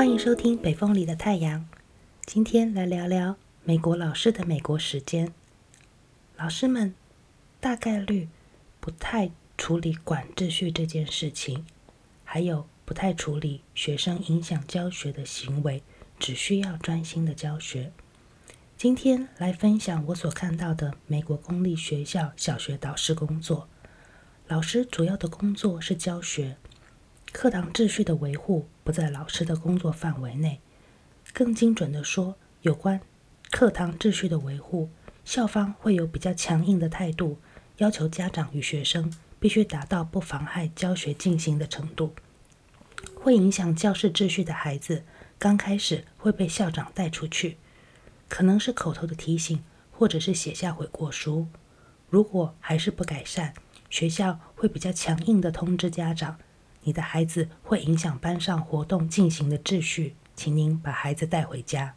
欢迎收听《北风里的太阳》，今天来聊聊美国老师的美国时间。老师们大概率不太处理管秩序这件事情，还有不太处理学生影响教学的行为，只需要专心的教学。今天来分享我所看到的美国公立学校小学导师工作。老师主要的工作是教学。课堂秩序的维护在老师的工作范围内。更精准地说，有关课堂秩序的维护，校方会有比较强硬的态度，要求家长与学生必须达到不妨害教学进行的程度。会影响教室秩序的孩子，刚开始会被校长带出去，可能是口头的提醒，或者是写下悔过书。如果还是不改善，学校会比较强硬地通知家长。你的孩子会影响班上活动进行的秩序，请您把孩子带回家。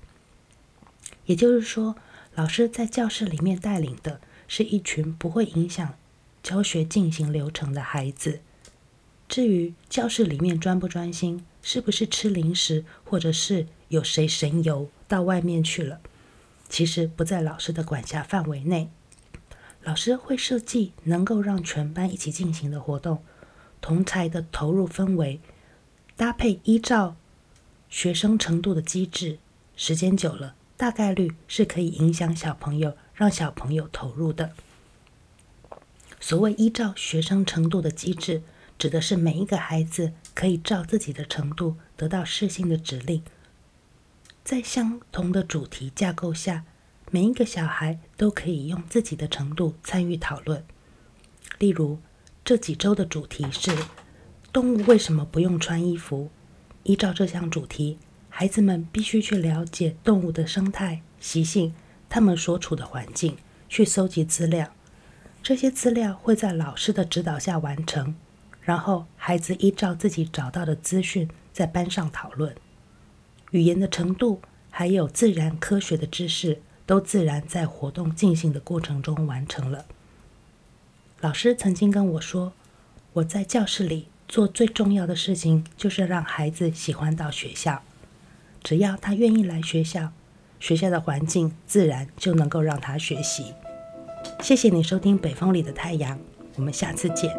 也就是说，老师在教室里面带领的是一群不会影响教学进行流程的孩子。至于教室里面专不专心，是不是吃零食，或者是有谁神游到外面去了，其实不在老师的管辖范围内。老师会设计能够让全班一起进行的活动。同侪的投入氛围，搭配依照学生程度的机制，时间久了，大概率是可以影响小朋友，让小朋友投入的。所谓依照学生程度的机制，指的是每一个孩子可以照自己的程度得到适性的指令，在相同的主题架构下，每一个小孩都可以用自己的程度参与讨论，例如。这几周的主题是动物为什么不用穿衣服？依照这项主题，孩子们必须去了解动物的生态习性，他们所处的环境，去搜集资料。这些资料会在老师的指导下完成，然后孩子依照自己找到的资讯在班上讨论。语言的程度还有自然科学的知识，都自然在活动进行的过程中完成了。老师曾经跟我说：“我在教室里做最重要的事情，就是让孩子喜欢到学校。只要他愿意来学校，学校的环境自然就能够让他学习。”谢谢你收听《北风里的太阳》，我们下次见。